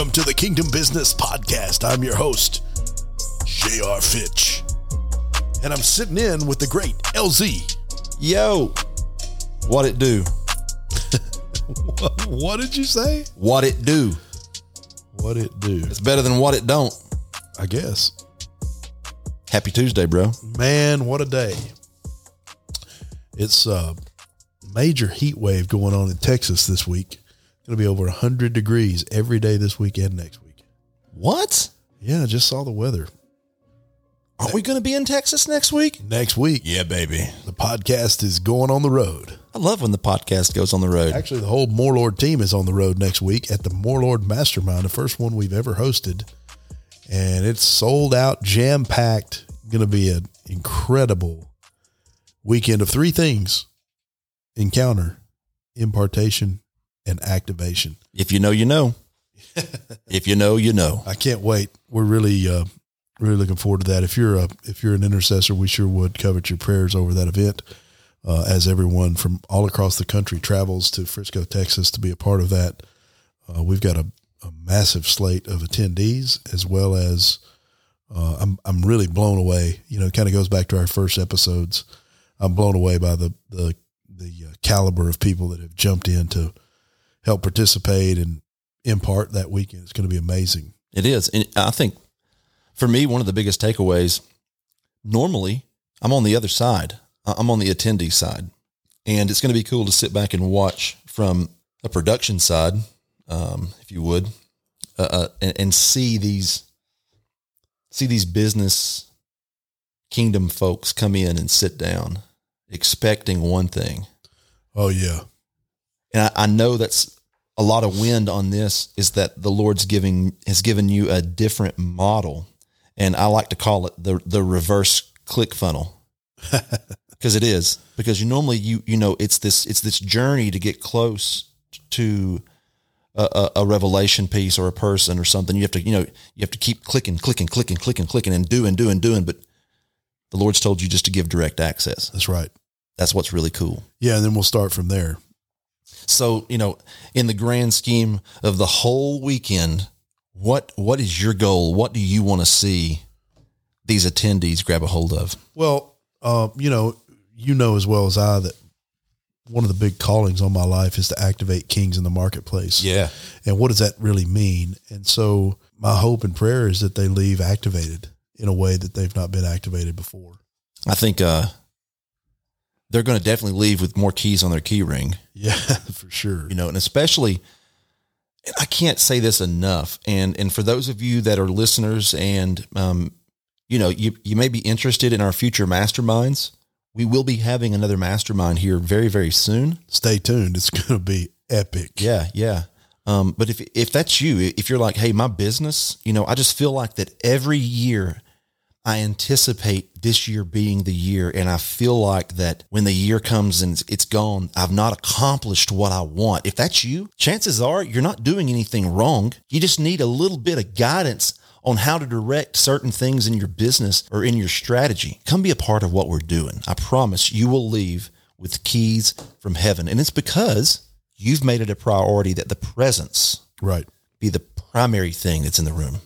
Welcome to the Kingdom Business Podcast. I'm your host, J.R. Fitch. And I'm sitting in with the great LZ. Yo, what it do? What, what did you say? What it do? What it do? It's better than what it don't. I guess. Happy Tuesday, bro. Man, what a day. It's a major heat wave going on in Texas this week. Going to be over 100 degrees every day this weekend next week. What? Yeah, I just saw the weather. Aren't we going to be in Texas next week? Next week, Yeah, baby. the podcast is going on the road. I love when the podcast goes on the road. Actually, the whole More Lord team is on the road next week at the More Lord Mastermind, the first one we've ever hosted. And it's sold out, jam packed. Going to be an incredible weekend of three things encounter, impartation, and activation. If you know, you know. if you know, you know. I can't wait. We're really, uh, really looking forward to that. If you're a, if you're an intercessor, we sure would covet your prayers over that event. Uh, as everyone from all across the country travels to Frisco, Texas, to be a part of that, uh, we've got a, a massive slate of attendees, as well as uh, I'm I'm really blown away. You know, it kind of goes back to our first episodes. I'm blown away by the the the uh, caliber of people that have jumped in to help participate and impart that weekend. It's going to be amazing. It is. And I think for me, one of the biggest takeaways normally, I'm on the other side, I'm on the attendee side. And it's going to be cool to sit back and watch from a production side, um, if you would, uh, uh, and, and see these see these business kingdom folks come in and sit down expecting one thing Oh yeah, and I, I know that's a lot of wind on this is that the Lord's giving has given you a different model, and I like to call it the the reverse click funnel because it is because you normally you you know it's this it's this journey to get close to a, a, a revelation piece or a person or something. You have to you know you have to keep clicking, clicking, clicking, clicking, clicking, and doing, doing, doing. But the Lord's told you just to give direct access. that's right. That's what's really cool. Yeah, and then we'll start from there. So, you know, in the grand scheme of the whole weekend, what what is your goal? What do you want to see these attendees grab a hold of? Well, uh, you know, you know as well as I that one of the big callings on my life is to activate kings in the marketplace. Yeah. And what does that really mean? And so my hope and prayer is that they leave activated in a way that they've not been activated before. I think uh they're going to definitely leave with more keys on their key ring, Yeah, for sure. you know, and especially and I can't say this enough. And and for those of you that are listeners and um you know, you you may be interested in our future masterminds, we will be having another mastermind here very very soon. Stay tuned. It's going to be epic. Yeah, yeah. Um, but if if that's you, if you're like, hey, my business, you know, I just feel like that every year I anticipate this year being the year, and I feel like that when the year comes and it's- gone, I've not accomplished what I want. If that's you, chances are you're not doing anything wrong. You just need a little bit of guidance on how to direct certain things in your business or in your strategy. Come be a part of what we're doing. I promise you will leave with keys from heaven. And it's because you've made it a priority that the presence Right. be the primary thing that's in the room.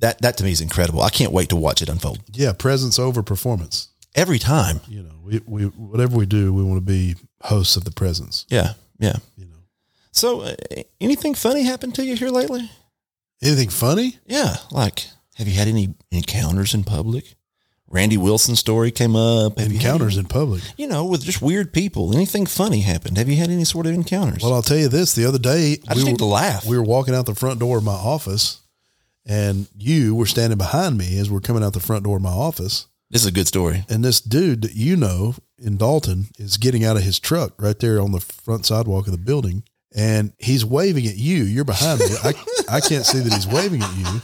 That that to me is incredible. I can't wait to watch it unfold. Yeah. Presence over performance. Every time. You know, we, we, whatever we do, we want to be hosts of the presence, Yeah. Yeah. you know. So uh, anything funny happened to you here lately? Anything funny? Yeah. Like have you had any encounters in public? Randy Wilson's story came up. Have Encounters any- in public. you know, with just weird people. Anything funny happened? Have you had any sort of encounters? Well, I'll tell you this. The other day, I just we need to laugh. we were walking out the front door of my office, and you were standing behind me as we're coming out the front door of my office. this is a good story. And this dude that you know in Dalton is getting out of his truck right there on the front sidewalk of the building, and he's waving at you. You're behind me. I I can't see that he's waving at you.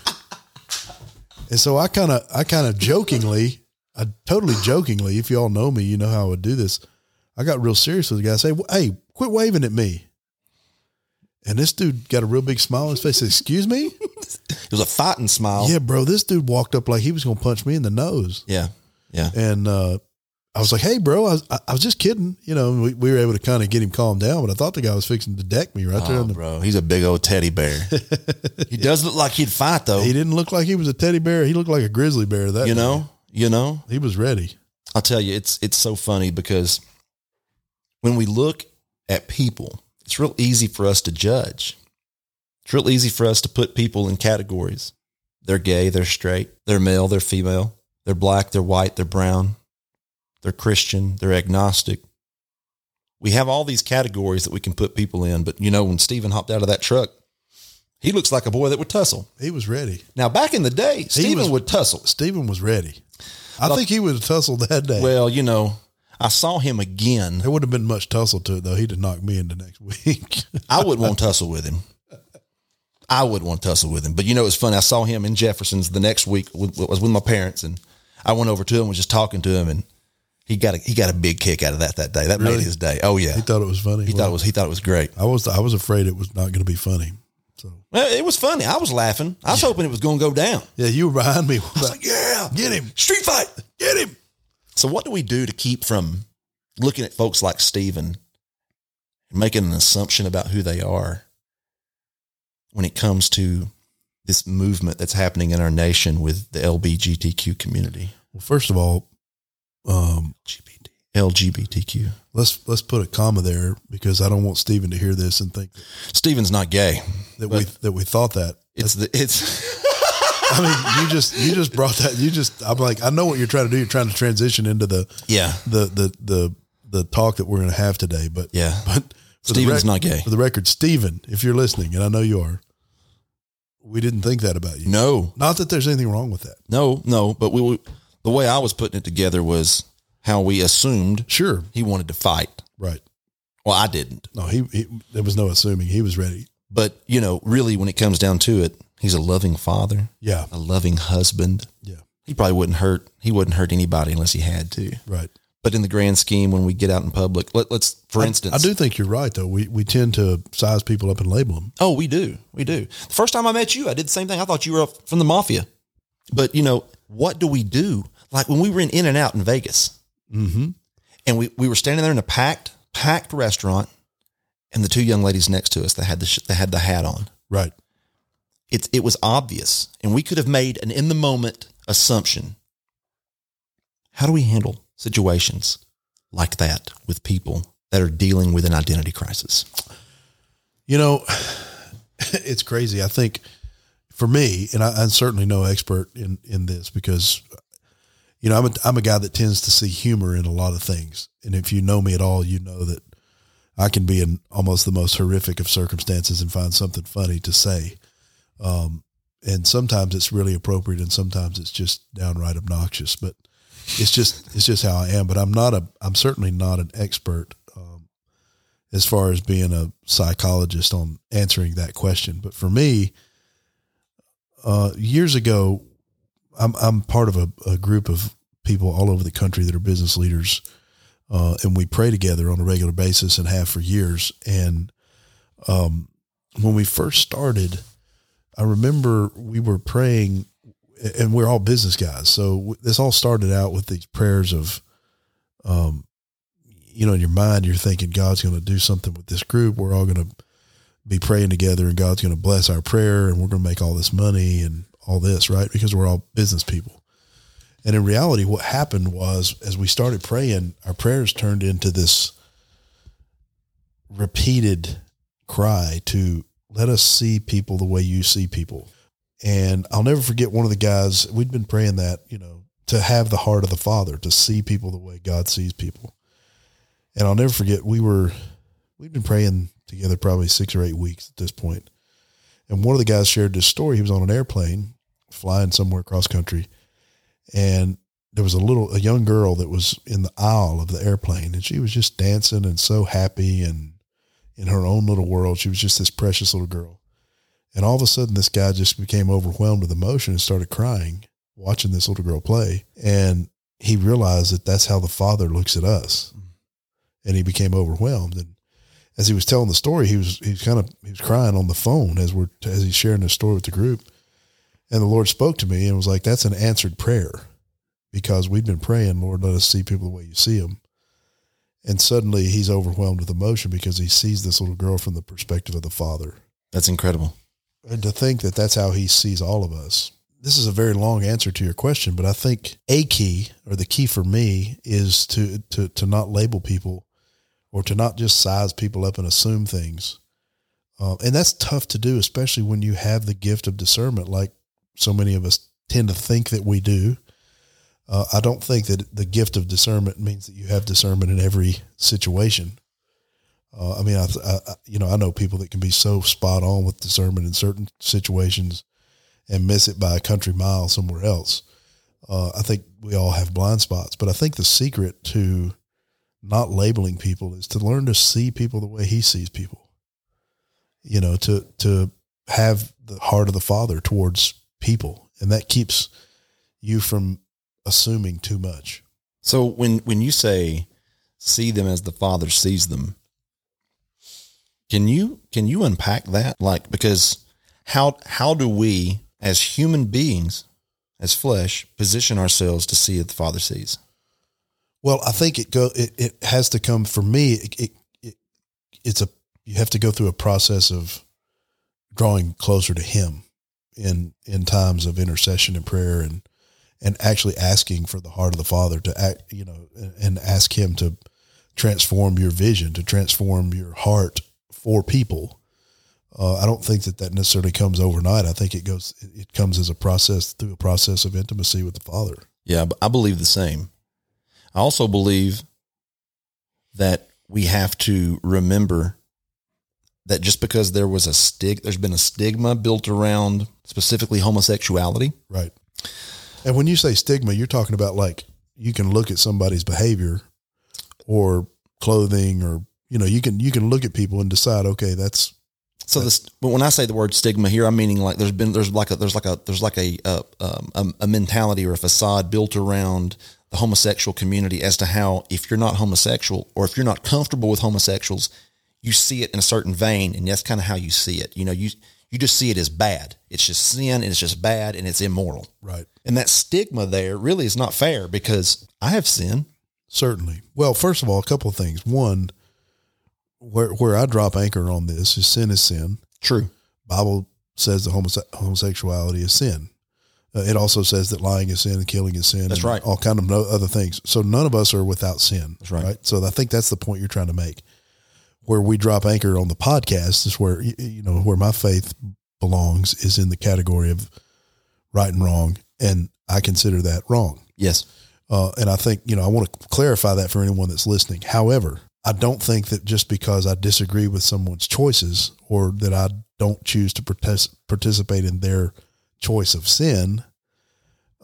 And so I kind of I kind of jokingly, I totally jokingly, if y'all know me, you know how I would do this. I got real serious with the guy. I say, "Hey, quit waving at me." And this dude got a real big smile on his face. Said, Excuse me? It was a fighting smile. Yeah, bro. This dude walked up like he was going to punch me in the nose. Yeah. Yeah. And uh, I was like, "Hey, bro, I was, I, I was just kidding." You know, we, we were able to kind of get him calmed down, but I thought the guy was fixing to deck me right there. Oh, the, bro, he's a big old teddy bear. he does look like he'd fight though. he didn't look like he was a teddy bear. He looked like a grizzly bear. That you day. know, you know. he was ready. I'll tell you, it's it's so funny because when we look at people, it's real easy for us to judge. It's real easy for us to put people in categories. They're gay, they're straight, they're male, they're female, they're black, they're white, they're brown, they're Christian, they're agnostic. We have all these categories that we can put people in, but you know, when Stephen hopped out of that truck, he looks like a boy that would tussle. He was ready. Now, back in the day, Stephen was- would tussle. Stephen was ready. I think he would have tussled that day. Well, you know, I saw him again there wouldn't have been much tussle to it though. He'd have knocked me into next week. I wouldn't want to tussle with him. I wouldn't want to tussle with him. But you know, it's funny. I saw him in Jefferson's the next week. With, was with my parents, and I went over to him, and was just talking to him, and he got a he got a big kick out of that that day. That Really? made his day. Oh yeah, he thought it was funny. he thought it was he thought it was great. I was I was afraid it was not going to be funny. So Well, it was funny. I was laughing. I was hoping it was going to go down. yeah, you were behind me. I was like, yeah, get him, street fight. get him. So what do we do to keep from looking at folks like Stephen and making an assumption about who they are when it comes to this movement that's happening in our nation with the LBGTQ community? Well, first of all, um, LGBT, LGBTQ. let's let's put a comma there because I don't want Stephen to hear this and think Stephen's not gay. that we that we thought that. It's the it's I mean, you just you just brought that. You just I'm like I know what you're trying to do. You're trying to transition into the yeah the the the the talk that we're going to have today. But yeah. but Stephen's not gay. For the record, Stephen, if you're listening, and I know you are, we didn't think that about you. No, Not that there's anything wrong with that. no, no. But we we- the way I was putting it together was how we assumed Sure, he wanted to fight. right. Well, I didn't. No, he, he there was no assuming he was ready. But, you know, really, when it comes down to it, he's a loving father, Yeah, a loving husband. yeah, He probably wouldn't hurt. He wouldn't hurt anybody unless he had to. right. But in the grand scheme, when we get out in public, let, let's, for instance, I do think you're right though. We we tend to size people up and label them. Oh, we do. We do. The first time I met you, I did the same thing. I thought you were from the mafia. But, you know, what do we do? Like when we were in In and Out in Vegas Mm-hmm. and we, we were standing there in a packed, packed restaurant and the two young ladies next to us that had the, sh- that had the hat on. Right. It's, it was obvious and we could have made an in the moment assumption. How do we handle situations like that with people that are dealing with an identity crisis? You know, it's crazy. I think for me, and I, I'm certainly no expert in in this because, you know, I'm a I'm a guy that tends to see humor in a lot of things. And if you know me at all, you know that I can be in almost the most horrific of circumstances and find something funny to say. Um, and sometimes it's really appropriate, and sometimes it's just downright obnoxious. But it's just it's just how I am. But I'm not a I'm certainly not an expert um, as far as being a psychologist on answering that question. But for me, uh, years ago, I'm I'm part of a, a group of people all over the country that are business leaders, uh, and we pray together on a regular basis and have for years. And um, when we first started, I remember we were praying, and we're all business guys, so this all started out with these prayers of, um, you know, in your mind, you're thinking God's going to do something with this group. We're all going to be praying together, and God's going to bless our prayer, and we're going to make all this money and all this, right? Because we're all business people. And in reality, what happened was as we started praying, our prayers turned into this repeated cry to let us see people the way you see people. And I'll never forget one of the guys, we'd been praying that, you know, to have the heart of the Father, to see people the way God sees people. And I'll never forget, we were, we'd been praying together probably six or eight weeks at this point. And one of the guys shared this story. He was on an airplane flying somewhere across country. And there was a little, a young girl that was in the aisle of the airplane and she was just dancing and so happy and in her own little world. She was just this precious little girl. And all of a sudden, this guy just became overwhelmed with emotion and started crying watching this little girl play. And he realized that that's how the father looks at us. And he became overwhelmed. And as he was telling the story, he was, he was kind of, he was crying on the phone as we're, as he's sharing his story with the group. And the Lord spoke to me and was like, that's an answered prayer because we've been praying, Lord, let us see people the way you see them. And suddenly he's overwhelmed with emotion because he sees this little girl from the perspective of the father. That's incredible. And to think that that's how he sees all of us. This is a very long answer to your question, but I think a key or the key for me is to, to, to not label people or to not just size people up and assume things. Uh, and that's tough to do, especially when you have the gift of discernment, like so many of us tend to think that we do. Uh, I don't think that the gift of discernment means that you have discernment in every situation. Uh, I mean, I, I, you know, I know people that can be so spot on with discernment in certain situations and miss it by a country mile somewhere else. Uh, I think we all have blind spots, but I think the secret to not labeling people is to learn to see people the way he sees people. You know, to to have the heart of the Father towards people, and that keeps you from assuming too much. So when when you say see them as the Father sees them, can you can you unpack that? Like because how how do we as human beings, as flesh, position ourselves to see what the Father sees? Well, I think it go it, it has to come for me. It, it, it it's a you have to go through a process of drawing closer to Him in in times of intercession and prayer and and actually asking for the heart of the Father to act, you know, and ask Him to transform your vision, to transform your heart for people. Uh, I don't think that that necessarily comes overnight. I think it goes, it comes as a process through a process of intimacy with the Father. Yeah, I believe the same. I also believe that we have to remember that just because there was a stig, there's been a stigma built around specifically homosexuality. Right. And when you say stigma, you're talking about like you can look at somebody's behavior or clothing or you know, you can you can look at people and decide, okay, that's so this, but when I say the word stigma here, I'm meaning like there's been there's like a there's like a there's like a a, um, a mentality or a facade built around the homosexual community as to how if you're not homosexual or if you're not comfortable with homosexuals, you see it in a certain vein, and that's kind of how you see it. You know, you you just see it as bad. It's just sin, and it's just bad, and it's immoral. Right. And that stigma there really is not fair because I have sin. Certainly. Well, first of all, a couple of things. One, where where I drop anchor on this is sin is sin. True. Bible says that homose- homosexuality is sin. Uh, it also says that lying is sin and killing is sin. That's right. All kind of no other things. So none of us are without sin. That's right. right. So I think that's the point you're trying to make. Where we drop anchor on the podcast is where you know where my faith belongs is in the category of right and wrong, and I consider that wrong. Yes. Uh, and I think you know I want to clarify that for anyone that's listening. However, I don't think that just because I disagree with someone's choices or that I don't choose to participate in their choice of sin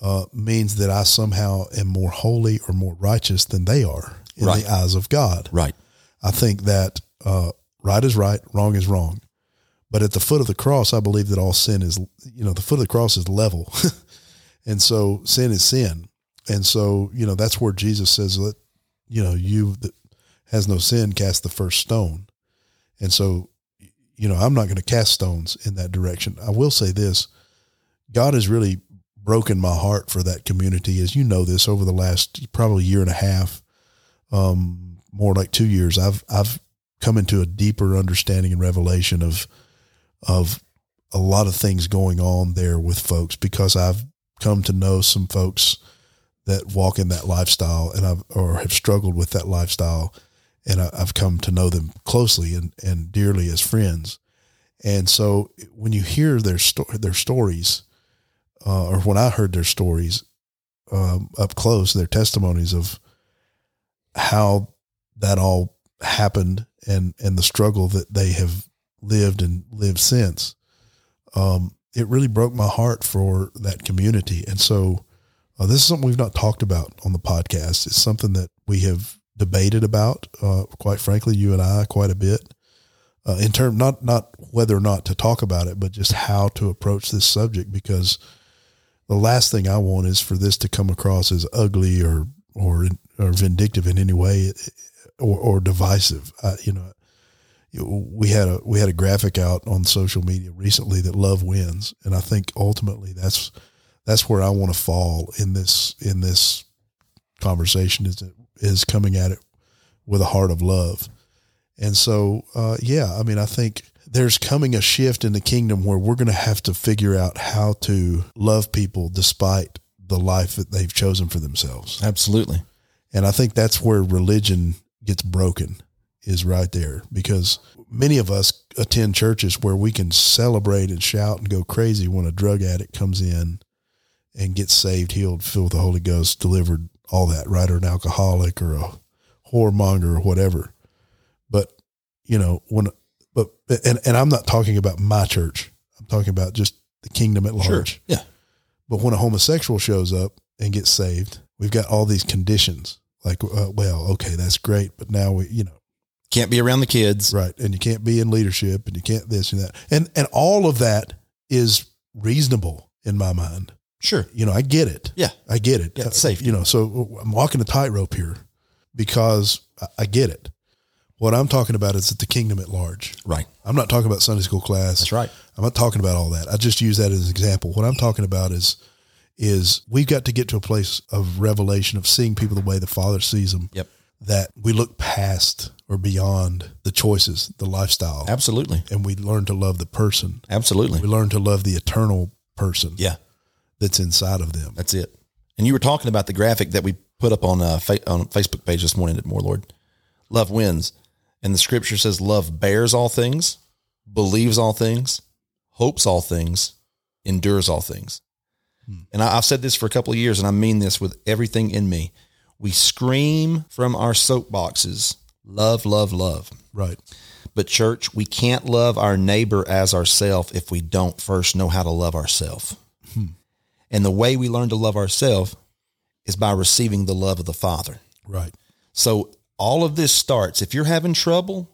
uh, means that I somehow am more holy or more righteous than they are in right. the eyes of God. Right. I think that uh, right is right, wrong is wrong. But at the foot of the cross, I believe that all sin is, you know, the foot of the cross is level. and so sin is sin. And so, you know, that's where Jesus says, that, you know, you, the, has no sin cast the first stone. And so, you know, I'm not going to cast stones in that direction. I will say this God has really broken my heart for that community, as you know this, over the last probably year and a half, um, more like two years. I've, I've come into a deeper understanding and revelation of, of a lot of things going on there with folks because I've come to know some folks that walk in that lifestyle and I've, or have struggled with that lifestyle and I, have come to know them closely and, and dearly as friends. And so when you hear their sto- their stories, uh, or when I heard their stories um, up close, their testimonies of how that all happened and and the struggle that they have lived and lived since, um, it really broke my heart for that community. And so, uh, this is something we've not talked about on the podcast. It's something that we have debated about, uh, quite frankly, you and I quite a bit. Uh, in term not not whether or not to talk about it, but just how to approach this subject. Because the last thing I want is for this to come across as ugly or or or vindictive in any way, or, or divisive. I, you know, we had a we had a graphic out on social media recently that love wins, and I think ultimately that's that's where I want to fall in this in this conversation is is coming at it with a heart of love. And so, uh, yeah, I mean, I think there's coming a shift in the kingdom where we're going to have to figure out how to love people despite the life that they've chosen for themselves. Absolutely. And I think that's where religion gets broken is right there because many of us attend churches where we can celebrate and shout and go crazy when a drug addict comes in and gets saved, healed, filled with the Holy Ghost, delivered, all that, right? Or an alcoholic or a whoremonger or whatever. But, you know, when, but, and, and I'm not talking about my church. I'm talking about just the kingdom at large. Sure. Yeah. But when a homosexual shows up and gets saved, we've got all these conditions like, uh, well, okay, that's great. But now we, you know, can't be around the kids. Right. And you can't be in leadership and you can't this and that. And, and all of that is reasonable in my mind. Sure. You know, I get it. Yeah. I get it. Yeah, Uh, safety. You know, so I'm walking a tightrope here because I- I get it. What I'm talking about is the kingdom at large. Right. I'm not talking about Sunday school class. That's right. I'm not talking about all that. I just use that as an example. What I'm talking about is is we've got to get to a place of revelation of seeing people the way the Father sees them. Yep. That we look past or beyond the choices, the lifestyle, Absolutely. and we learn to love the person. Absolutely. We learn to love the eternal person Yeah. That's inside of them. That's it. And you were talking about the graphic that we put up on uh, fa- on Facebook page this morning at More Lord. Love wins, and the scripture says, "Love bears all things, believes all things, hopes all things, endures all things." And I, I've said this for a couple of years, and I mean this with everything in me. We scream from our soapboxes, "Love, love, love." Right. But church, we can't love our neighbor as ourself if we don't first know how to love ourselves. And the way we learn to love ourselves is by receiving the love of the Father. Right. So all of this starts if you're having trouble,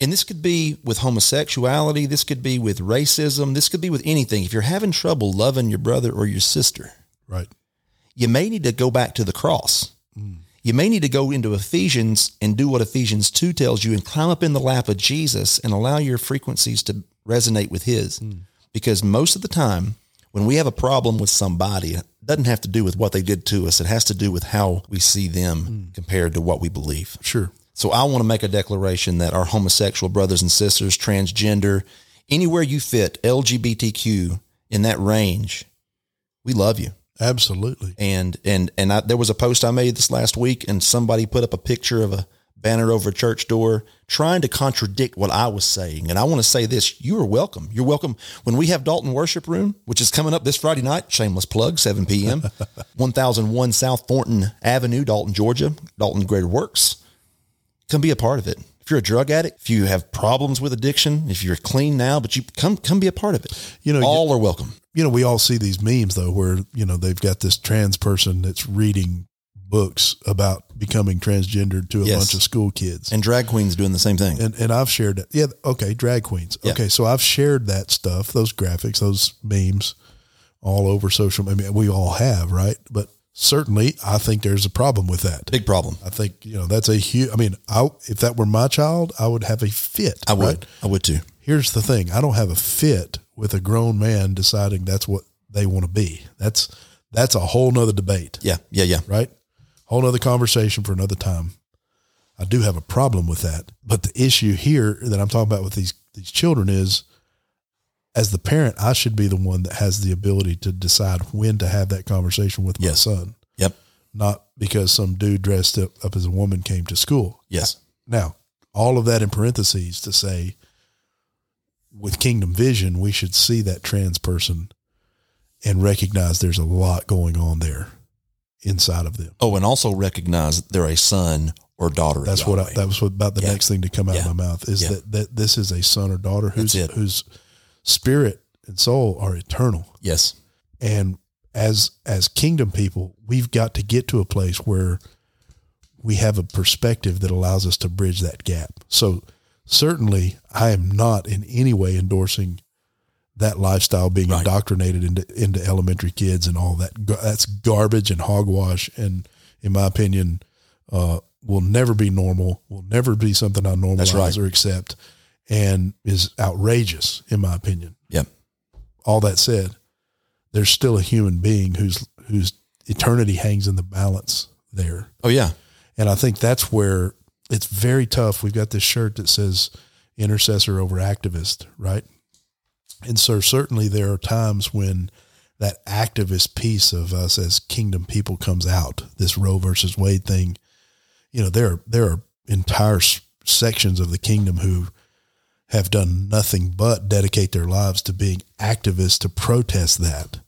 and this could be with homosexuality, this could be with racism, this could be with anything. If you're having trouble loving your brother or your sister, Right. you may need to go back to the cross. Mm. You may need to go into Ephesians and do what Ephesians 2 tells you and climb up in the lap of Jesus and allow your frequencies to resonate with his. Mm. Because most of the time, when we have a problem with somebody, it doesn't have to do with what they did to us. It has to do with how we see them hmm. compared to what we believe. Sure. So I want to make a declaration that our homosexual brothers and sisters, transgender, anywhere you fit, LGBTQ in that range, we love you Absolutely. and and and I, there was a post I made this last week, and somebody put up a picture of a banner over a church door trying to contradict what I was saying. And I want to say this: you are welcome. You're welcome when we have Dalton Worship Room, which is coming up this Friday night. Shameless plug, 7 p.m. 1001 South Thornton Avenue, Dalton, Georgia. Dalton Greater Works. Come be a part of it. If you're a drug addict, if you have problems with addiction, if you're clean now, but you come come be a part of it. You know, all are welcome. you know, we all see these memes though, where you know they've got this trans person that's reading books about becoming transgendered to a Yes. bunch of school kids, And drag queens doing the same thing. and and I've shared that. Yeah, okay, drag queens. Yeah. Okay, so I've shared that stuff, those graphics, those memes, all over social. I mean, we all have, right? But certainly, I think there's a problem with that. Big problem. I think you know that's a huge. I mean, I if that were my child, I would have a fit. I would. right? I would too. here's the thing i don't have a fit with a grown man deciding that's what they want to be that's that's a whole nother debate Yeah. Yeah. Yeah. right whole other conversation for another time i do have a problem with that but the issue here that i'm talking about with these these children is as the parent i should be the one that has the ability to decide when to have that conversation with my Yes. son Yep. not because some dude dressed up, up as a woman came to school Yes. now, all of that in parentheses to say, with Kingdom Vision, we should see that trans person and recognize there's a lot going on there inside of them. Oh, and also recognize they're a son or daughter. That's what I, that was what, about the Yeah. next thing to come out Yeah. of my mouth is Yeah. that, that this is a son or daughter whose whose spirit and soul are eternal. yes. And as as kingdom people, we've got to get to a place where we have a perspective that allows us to bridge that gap. So certainly I am not in any way endorsing that lifestyle being Right. indoctrinated into into elementary kids and all that. That's garbage and hogwash and in my opinion uh, will never be normal, will never be something I normalize right. or accept and is outrageous in my opinion Yep. all that said, there's still a human being whose whose eternity hangs in the balance there. Oh yeah. And I think that's where it's very tough. We've got this shirt that says intercessor over activist, right? And so certainly there are times when that activist piece of us as kingdom people comes out. This Roe versus Wade thing, you know, there there are entire sections of the kingdom who have done nothing but dedicate their lives to being activists to protest that,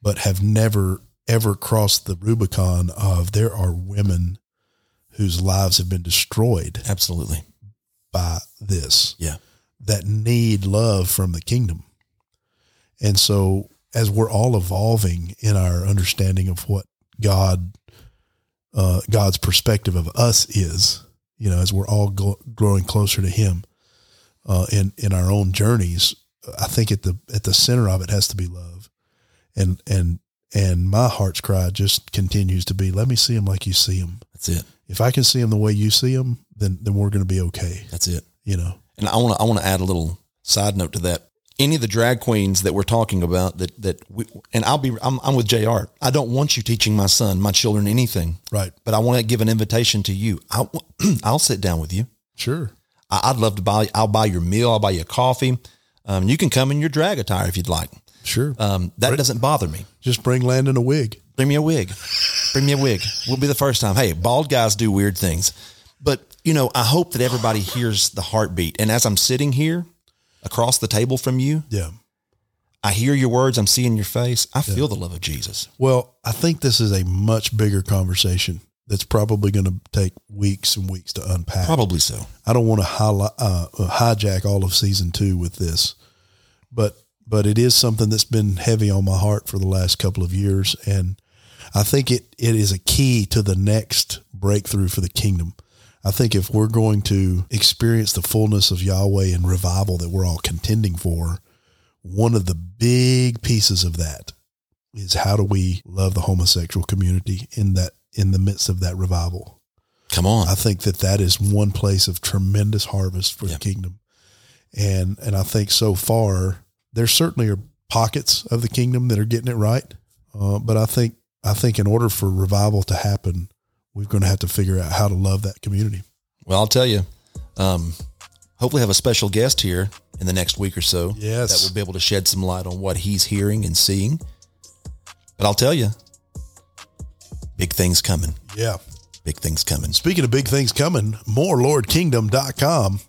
but have never ever crossed the Rubicon of there are women whose lives have been destroyed. Absolutely. By this. Yeah. That need love from the kingdom. And so as we're all evolving in our understanding of what God, uh, God's perspective of us is, you know, as we're all go- growing closer to Him uh, in in our own journeys, I think at the at the center of it has to be love, and and and my heart's cry just continues to be, let me see Him like you see Him. That's it. If I can see Him the way you see Him, then then we're going to be okay. That's it. You know. And I want to I want to add a little side note to that any of the drag queens that we're talking about that that we, and I'll be I'm, I'm with J.R. I don't want you teaching my son, my children anything, right? But I want to give an invitation to you. I, I'll sit down with you. Sure. I, would love to buy. I'll buy your meal. I'll buy you a coffee. Um, you can come in your drag attire if you'd like. Sure. Um, that bring, doesn't bother me. Just bring Landon a wig. Bring me a wig. bring me a wig. We'll be the first time. Hey, bald guys do weird things, you know, I hope that everybody hears the heartbeat. And as I'm sitting here across the table from you, yeah, I hear your words. I'm seeing your face. I feel the love of Jesus. Well, I think this is a much bigger conversation that's probably going to take weeks and weeks to unpack. Probably so. I don't want to highlight, uh, hijack all of season two with this, but but it is something that's been heavy on my heart for the last couple of years, and I think it it is a key to the next breakthrough for the kingdom. I think if we're going to experience the fullness of Yahweh and revival that we're all contending for, one of the big pieces of that is how do we love the homosexual community in that in the midst of that revival. Come on. I think that that is one place of tremendous harvest for the kingdom. And and I think so far there certainly are pockets of the kingdom that are getting it right. Uh, but I think I think in order for revival to happen, we're going to have to figure out how to love that community. Well, I'll tell you, um, hopefully have a special guest here in the next week or so. Yes. That will be able to shed some light on what he's hearing and seeing. But I'll tell you, big things coming. Yeah. Big things coming. Speaking of big things coming, morelordkingdom.com.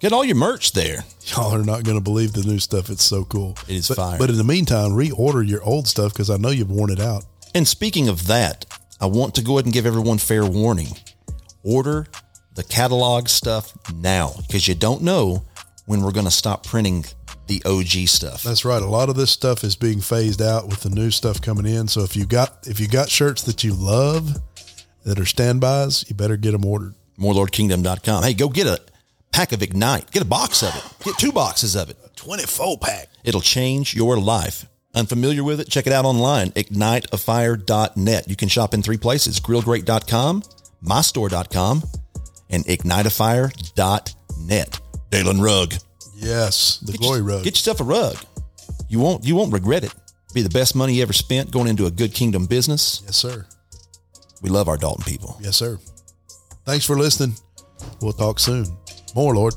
Get all your merch there. Y'all are not going to believe the new stuff. It's so cool. It is but, fire. But in the meantime, reorder your old stuff because I know you've worn it out. And speaking of that, I want to go ahead and give everyone fair warning. Order the catalog stuff now because you don't know when we're going to stop printing the OG stuff. That's right. A lot of this stuff is being phased out with the new stuff coming in. So if you got if you got shirts that you love that are standbys, you better get them ordered. MoreLordKingdom.com. Hey, go get a pack of Ignite. Get a box of it. Get two boxes of it. 24 pack. It'll change your life. Unfamiliar with it? Check it out online, igniteafire.net. You can shop in three places, grillgreat.com, mystore.com, and igniteafire.net. Dalyn Rug. Yes, the get glory your, rug. Get yourself a rug. You won't you won't regret it. Be the best money you ever spent going into a good kingdom business. Yes, sir. We love our Dalton people. Yes, sir. Thanks for listening. We'll talk soon. More, Lord.